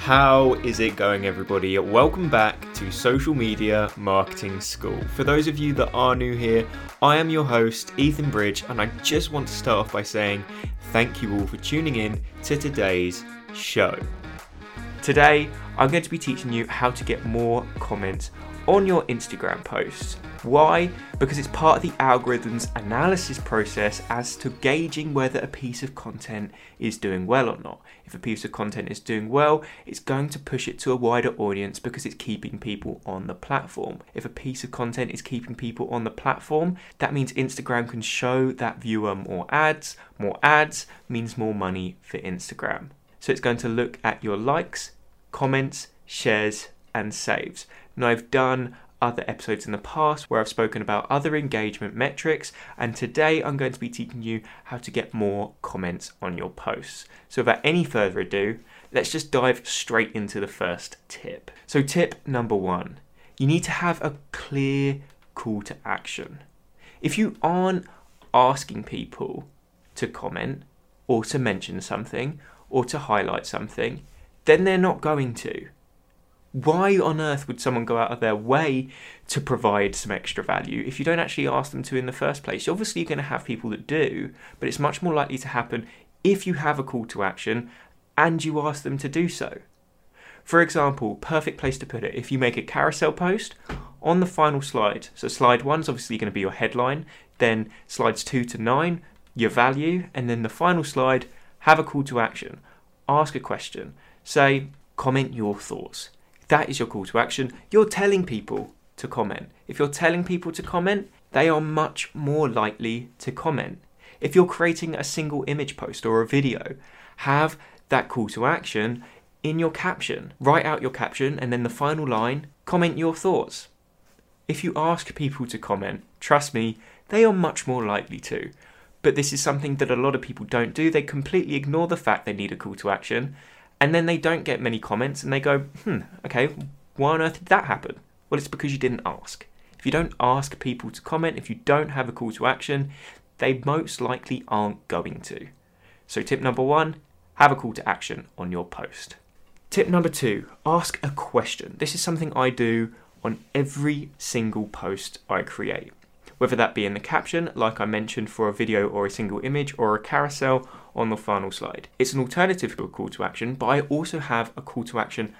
How is it going, everybody? Welcome back to Social Media Marketing School. For those of you that are new here, I am your host, Ethan Bridge, and I just want to start off by saying thank you all for tuning in to today's show. Today, I'm going to be teaching you how to get more comments on your Instagram posts. Why? Because it's part of the algorithm's analysis process as to gauging whether a piece of content is doing well or not. If a piece of content is doing well, it's going to push it to a wider audience because it's keeping people on the platform. If a piece of content is keeping people on the platform, that means Instagram can show that viewer more ads. More ads means more money for Instagram. So it's going to look at your likes, comments, shares, and saves. Now, I've done other episodes in the past where I've spoken about other engagement metrics, and today I'm going to be teaching you how to get more comments on your posts. So, without any further ado, let's just dive straight into the first tip. So, tip number one you need to have a clear call to action. If you aren't asking people to comment or to mention something or to highlight something, then they're not going to. Why on earth would someone go out of their way to provide some extra value if you don't actually ask them to in the first place? Obviously, you're going to have people that do, but it's much more likely to happen if you have a call to action and you ask them to do so. For example, perfect place to put it if you make a carousel post on the final slide. So, slide one is obviously going to be your headline, then slides two to nine, your value, and then the final slide, have a call to action. Ask a question. Say, comment your thoughts that is your call to action. You're telling people to comment. If you're telling people to comment, they are much more likely to comment. If you're creating a single image post or a video, have that call to action in your caption. Write out your caption and then the final line, comment your thoughts. If you ask people to comment, trust me, they are much more likely to. But this is something that a lot of people don't do. They completely ignore the fact they need a call to action and then they don't get many comments and they go, hmm, okay, why on earth did that happen? Well, it's because you didn't ask. If you don't ask people to comment, if you don't have a call to action, they most likely aren't going to. So, tip number one have a call to action on your post. Tip number two ask a question. This is something I do on every single post I create whether that be in the caption, like I mentioned for a video or a single image, or a carousel on the final slide. It's an alternative to a call to action, but I also have a call to action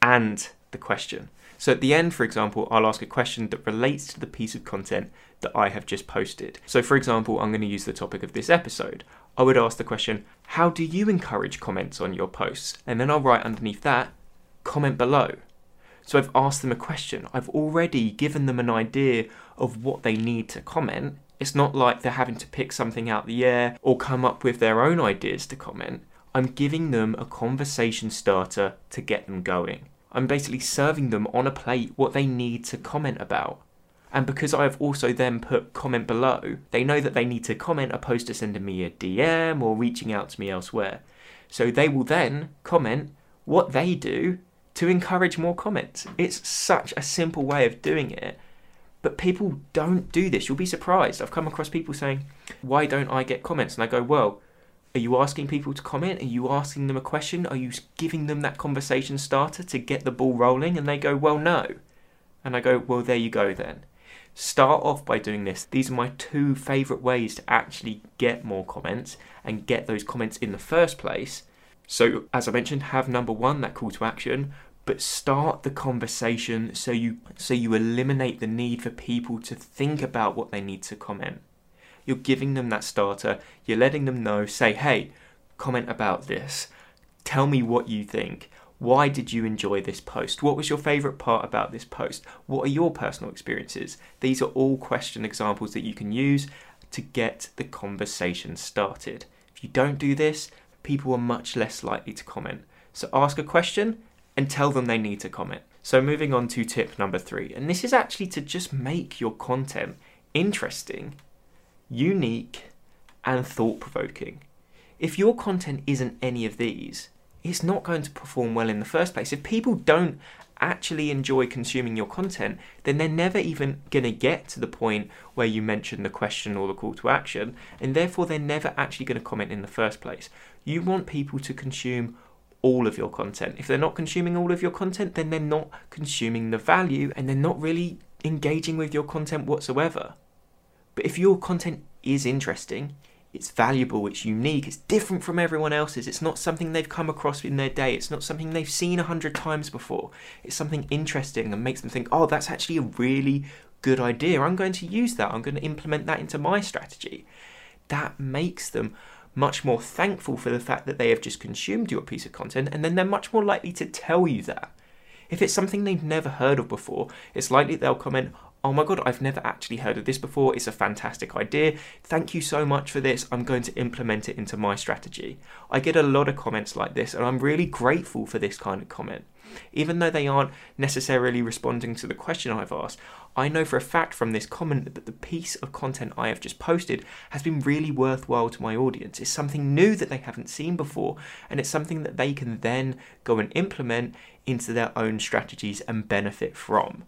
and the question. So at the end, for example, I'll ask a question that relates to the piece of content that I have just posted. So, for example, I'm going to use the topic of this episode. I would ask the question, How do you encourage comments on your posts? And then I'll write underneath that, comment below. So I've asked them a question. I've already given them an idea of what they need to comment. It's not like they're having to pick something out of the air or come up with their own ideas to comment. I'm giving them a conversation starter to get them going. I'm basically serving them on a plate what they need to comment about. And because I've also then put comment below, they know that they need to comment opposed to sending me a DM or reaching out to me elsewhere. So they will then comment what they do to encourage more comments. It's such a simple way of doing it, but people don't do this. You'll be surprised. I've come across people saying, Why don't I get comments? And I go, Well, are you asking people to comment? Are you asking them a question? Are you giving them that conversation starter to get the ball rolling? And they go, Well, no. And I go, Well, there you go then. Start off by doing this. These are my two favourite ways to actually get more comments and get those comments in the first place so, as I mentioned, have number one, that call to action, but start the conversation so you so you eliminate the need for people to think about what they need to comment. You're giving them that starter, you're letting them know, say, hey, comment about this. Tell me what you think. Why did you enjoy this post? What was your favourite part about this post? What are your personal experiences? These are all question examples that you can use to get the conversation started. If you don't do this, people are much less likely to comment. So ask a question and tell them they need to comment. So moving on to tip number three, and this is actually to just make your content interesting, unique, and thought provoking. If your content isn't any of these, it's not going to perform well in the first place. If people don't actually enjoy consuming your content, then they're never even going to get to the point where you mention the question or the call to action, and therefore they're never actually going to comment in the first place. You want people to consume all of your content. If they're not consuming all of your content, then they're not consuming the value and they're not really engaging with your content whatsoever. But if your content is interesting, it's valuable, it's unique, it's different from everyone else's, it's not something they've come across in their day, it's not something they've seen a hundred times before, it's something interesting and makes them think, oh, that's actually a really good idea. I'm going to use that, I'm going to implement that into my strategy. That makes them much more thankful for the fact that they have just consumed your piece of content, and then they're much more likely to tell you that. If it's something they've never heard of before, it's likely they'll comment, Oh my god, I've never actually heard of this before. It's a fantastic idea. Thank you so much for this. I'm going to implement it into my strategy. I get a lot of comments like this, and I'm really grateful for this kind of comment. Even though they aren't necessarily responding to the question I've asked, I know for a fact from this comment that the piece of content I have just posted has been really worthwhile to my audience. It's something new that they haven't seen before, and it's something that they can then go and implement into their own strategies and benefit from.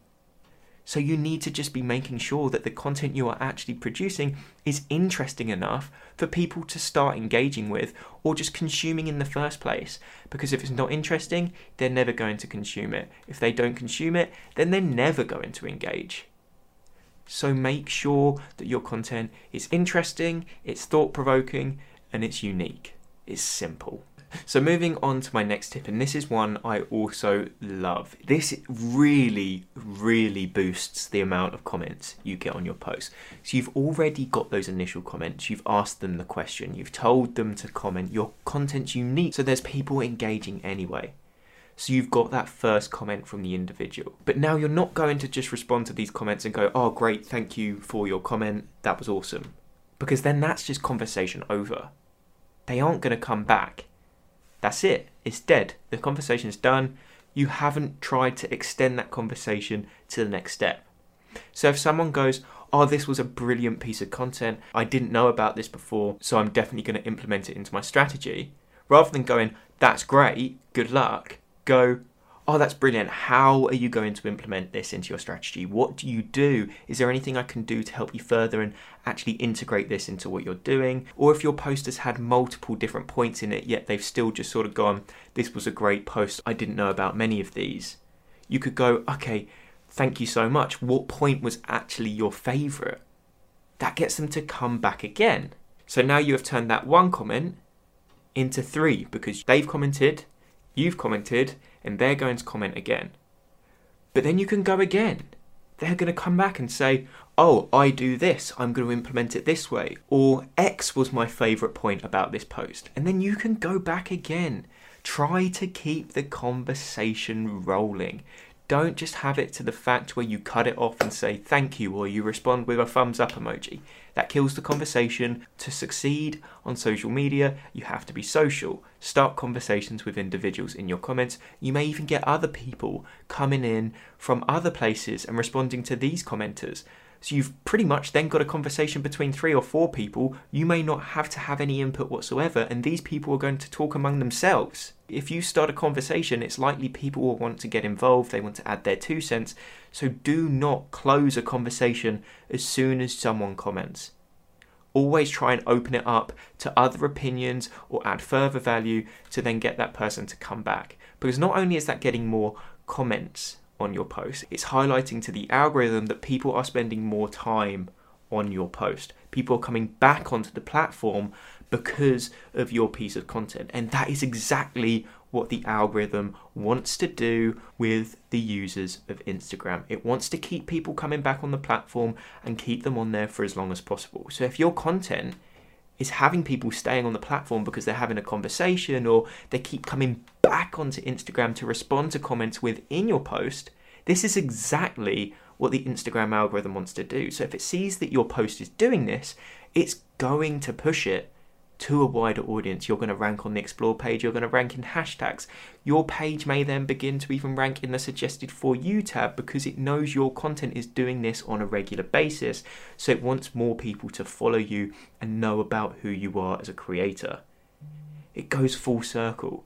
So you need to just be making sure that the content you are actually producing is interesting enough for people to start engaging with or just consuming in the first place. Because if it's not interesting, they're never going to consume it. If they don't consume it, then they're never going to engage. So make sure that your content is interesting, it's thought provoking, and it's unique. It's simple. So moving on to my next tip, and this is one I also love. This really, really boosts the amount of comments you get on your post. So you've already got those initial comments, you've asked them the question, you've told them to comment, your content's unique, so there's people engaging anyway. So you've got that first comment from the individual. But now you're not going to just respond to these comments and go, oh, great, thank you for your comment, that was awesome. Because then that's just conversation over. They aren't going to come back that's it. It's dead. The conversation's done. You haven't tried to extend that conversation to the next step. So if someone goes, Oh, this was a brilliant piece of content, I didn't know about this before, so I'm definitely going to implement it into my strategy, rather than going, That's great, good luck, go, oh, that's brilliant. How are you going to implement this into your strategy? What do you do? Is there anything I can do to help you further and actually integrate this into what you're doing? Or if your post has had multiple different points in it, yet they've still just sort of gone, this was a great post. I didn't know about many of these. You could go, okay, thank you so much. What point was actually your favorite? That gets them to come back again. So now you have turned that one comment into three because they've commented, you've commented, and they're going to comment again. But then you can go again. They're going to come back and say, Oh, I do this, I'm going to implement it this way. Or X was my favourite point about this post. And then you can go back again. Try to keep the conversation rolling. Don't just have it to the fact where you cut it off and say thank you or you respond with a thumbs up emoji. That kills the conversation. To succeed on social media, you have to be social. Start conversations with individuals in your comments. You may even get other people coming in from other places and responding to these commenters. So you've pretty much then got a conversation between three or four people. You may not have to have any input whatsoever, and these people are going to talk among themselves. If you start a conversation, it's likely people will want to get involved, they want to add their two cents. So do not close a conversation as soon as someone comments. Always try and open it up to other opinions or add further value to then get that person to come back. Because not only is that getting more comments, on your post. It's highlighting to the algorithm that people are spending more time on your post. People are coming back onto the platform because of your piece of content. And that is exactly what the algorithm wants to do with the users of Instagram. It wants to keep people coming back on the platform and keep them on there for as long as possible. So if your content is having people staying on the platform because they're having a conversation or they keep coming back onto Instagram to respond to comments within your post, this is exactly what the Instagram algorithm wants to do. So if it sees that your post is doing this, it's going to push it to a wider audience. You're going to rank on the explore page, you're going to rank in hashtags. Your page may then begin to even rank in the suggested for you tab because it knows your content is doing this on a regular basis. So it wants more people to follow you and know about who you are as a creator. It goes full circle.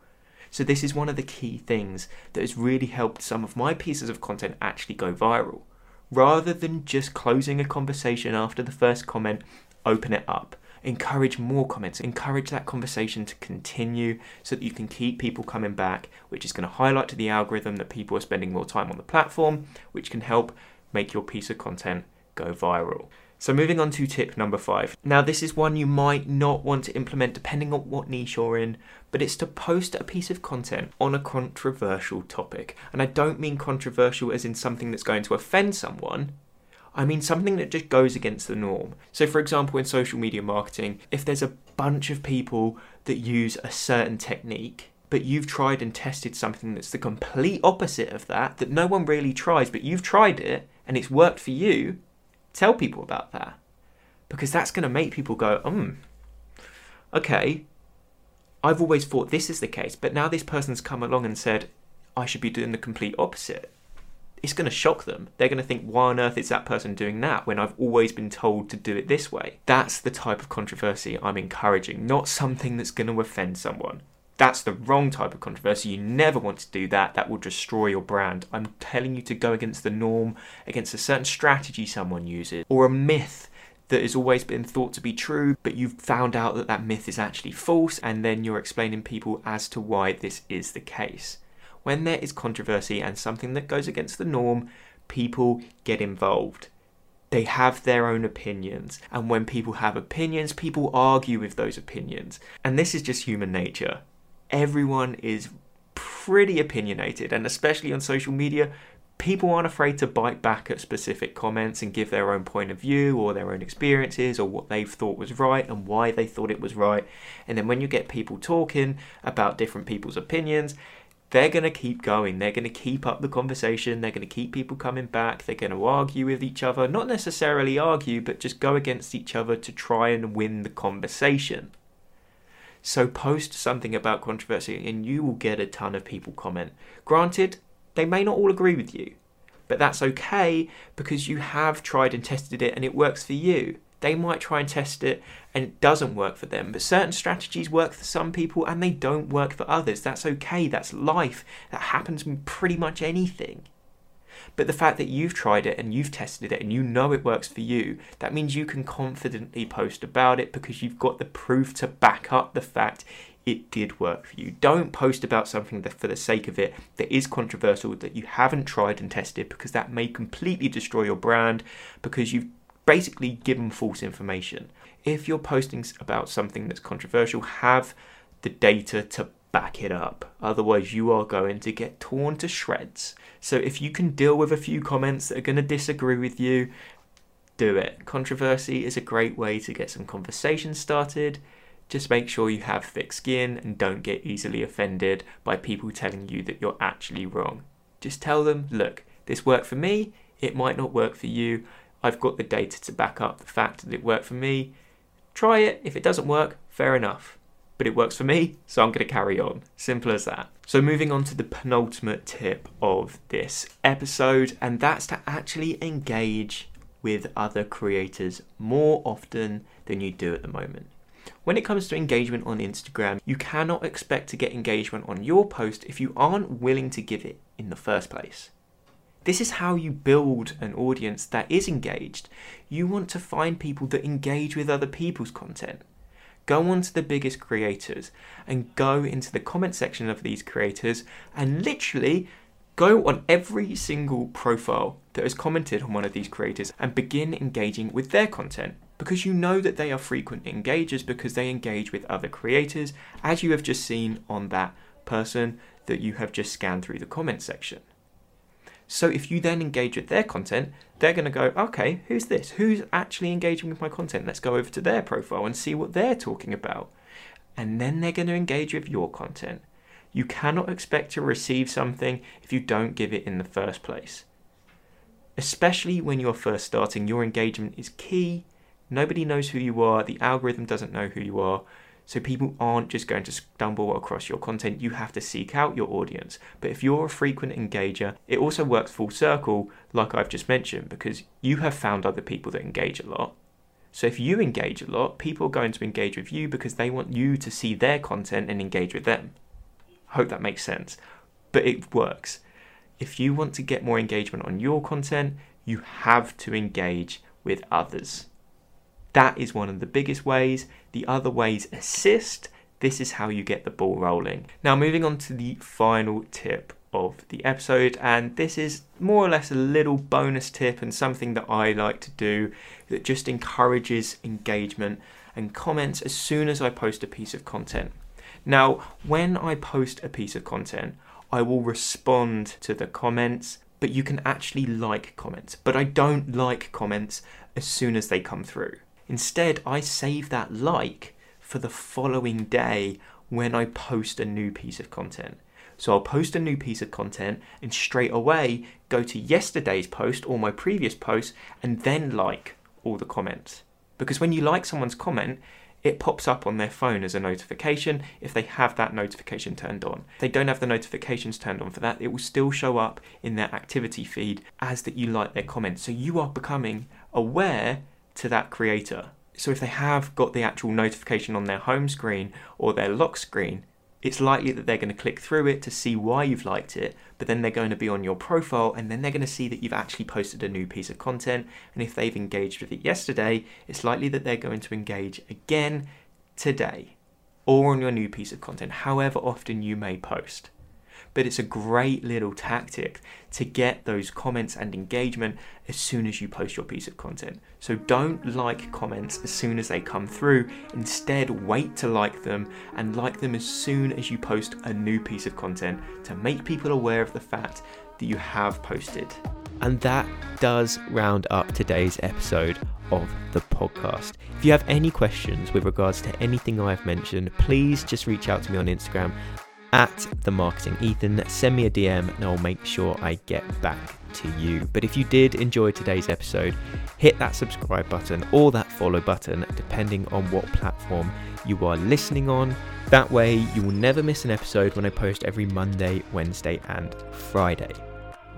So, this is one of the key things that has really helped some of my pieces of content actually go viral. Rather than just closing a conversation after the first comment, open it up. encourage more comments, encourage that conversation to continue so that you can keep people coming back, which is going to highlight to the algorithm that people are spending more time on the platform, which can help make your piece of content go viral. So, moving on to tip number five. Now, this is one you might not want to implement depending on what niche you're in, but it's to post a piece of content on a controversial topic. And I don't mean controversial as in something that's going to offend someone. I mean something that just goes against the norm. So, for example, in social media marketing, if there's a bunch of people that use a certain technique, but you've tried and tested something that's the complete opposite of that, that no one really tries, but you've tried it and it's worked for you, tell people about that. Because that's going to make people go, hmm, okay, I've always thought this is the case, but now this person's come along and said, I should be doing the complete opposite. It's going to shock them. They're going to think, why on earth is that person doing that when I've always been told to do it this way? That's the type of controversy I'm encouraging, not something that's going to offend someone. That's the wrong type of controversy. You never want to do that. That will destroy your brand. I'm telling you to go against the norm, against a certain strategy someone uses, or a myth that has always been thought to be true, but you've found out that that myth is actually false, and then you're explaining people as to why this is the case. When there is controversy and something that goes against the norm, people get involved. They have their own opinions, and when people have opinions, people argue with those opinions. And this is just human nature everyone is pretty opinionated, and especially on social media, people aren't afraid to bite back at specific comments and give their own point of view or their own experiences or what they've thought was right and why they thought it was right. And then when you get people talking about different people's opinions, they're going to keep going. They're going to keep up the conversation. They're going to keep people coming back. They're going to argue with each other. Not necessarily argue, but just go against each other to try and win the conversation. So post something about controversy and you will get a ton of people comment. Granted, they may not all agree with you, but that's okay because you have tried and tested it and it works for you. They might try and test it and it doesn't work for them, but certain strategies work for some people and they don't work for others. That's okay, that's life. That happens in pretty much anything. But the fact that you've tried it and you've tested it and you know it works for you, that means you can confidently post about it because you've got the proof to back up the fact it did work for you. Don't post about something that for the sake of it that is controversial that you haven't tried and tested because that may completely destroy your brand because you've basically given false information. If you're posting about something that's controversial, have the data to back it up. Otherwise, you are going to get torn to shreds. So, if you can deal with a few comments that are going to disagree with you, do it. Controversy is a great way to get some conversation started. Just make sure you have thick skin and don't get easily offended by people telling you that you're actually wrong. Just tell them, look, this worked for me, it might not work for you. I've got the data to back up the fact that it worked for me. Try it. If it doesn't work, fair enough but it works for me, so I'm going to carry on. Simple as that. So, moving on to the penultimate tip of this episode, and that's to actually engage with other creators more often than you do at the moment. When it comes to engagement on Instagram, you cannot expect to get engagement on your post if you aren't willing to give it in the first place. This is how you build an audience that is engaged. You want to find people that engage with other people's content go on to the biggest creators and go into the comment section of these creators and literally go on every single profile that has commented on one of these creators and begin engaging with their content because you know that they are frequent engagers because they engage with other creators as you have just seen on that person that you have just scanned through the comment section. So if you then engage with their content, they're going to go, okay, who's this? Who's actually engaging with my content? Let's go over to their profile and see what they're talking about. And then they're going to engage with your content. You cannot expect to receive something if you don't give it in the first place. Especially when you're first starting, your engagement is key. Nobody knows who you are, the algorithm doesn't know who you are. So people aren't just going to stumble across your content. You have to seek out your audience. But if you're a frequent engager, it also works full circle, like I've just mentioned, because you have found other people that engage a lot. So if you engage a lot, people are going to engage with you because they want you to see their content and engage with them. I Hope that makes sense. But it works. If you want to get more engagement on your content, you have to engage with others. That is one of the biggest ways. The other ways assist. This is how you get the ball rolling. Now, moving on to the final tip of the episode, and this is more or less a little bonus tip and something that I like to do that just encourages engagement and comments as soon as I post a piece of content. Now, when I post a piece of content, I will respond to the comments, but you can actually like comments. But I don't like comments as soon as they come through. Instead, I save that like for the following day when I post a new piece of content. So I'll post a new piece of content and straight away go to yesterday's post or my previous post and then like all the comments. Because when you like someone's comment, it pops up on their phone as a notification if they have that notification turned on. If they don't have the notifications turned on for that, it will still show up in their activity feed as that you like their comments. So you are becoming aware to that creator. So if they have got the actual notification on their home screen or their lock screen, it's likely that they're going to click through it to see why you've liked it, but then they're going to be on your profile and then they're going to see that you've actually posted a new piece of content. And if they've engaged with it yesterday, it's likely that they're going to engage again today or on your new piece of content, however often you may post but it's a great little tactic to get those comments and engagement as soon as you post your piece of content. So don't like comments as soon as they come through. Instead, wait to like them and like them as soon as you post a new piece of content to make people aware of the fact that you have posted. And that does round up today's episode of the podcast. If you have any questions with regards to anything I've mentioned, please just reach out to me on Instagram at the marketing Ethan. Send me a DM and I'll make sure I get back to you. But if you did enjoy today's episode, hit that subscribe button or that follow button, depending on what platform you are listening on. That way, you will never miss an episode when I post every Monday, Wednesday, and Friday.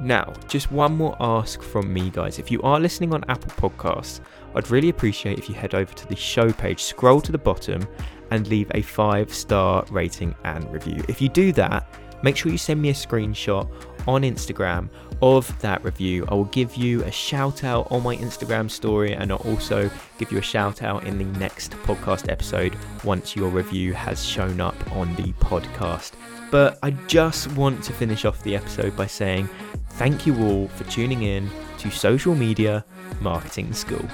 Now, just one more ask from me, guys. If you are listening on Apple Podcasts, I'd really appreciate if you head over to the show page, scroll to the bottom, and leave a five star rating and review. If you do that, make sure you send me a screenshot on Instagram of that review. I will give you a shout out on my Instagram story and I'll also give you a shout out in the next podcast episode once your review has shown up on the podcast. But I just want to finish off the episode by saying thank you all for tuning in to Social Media Marketing School.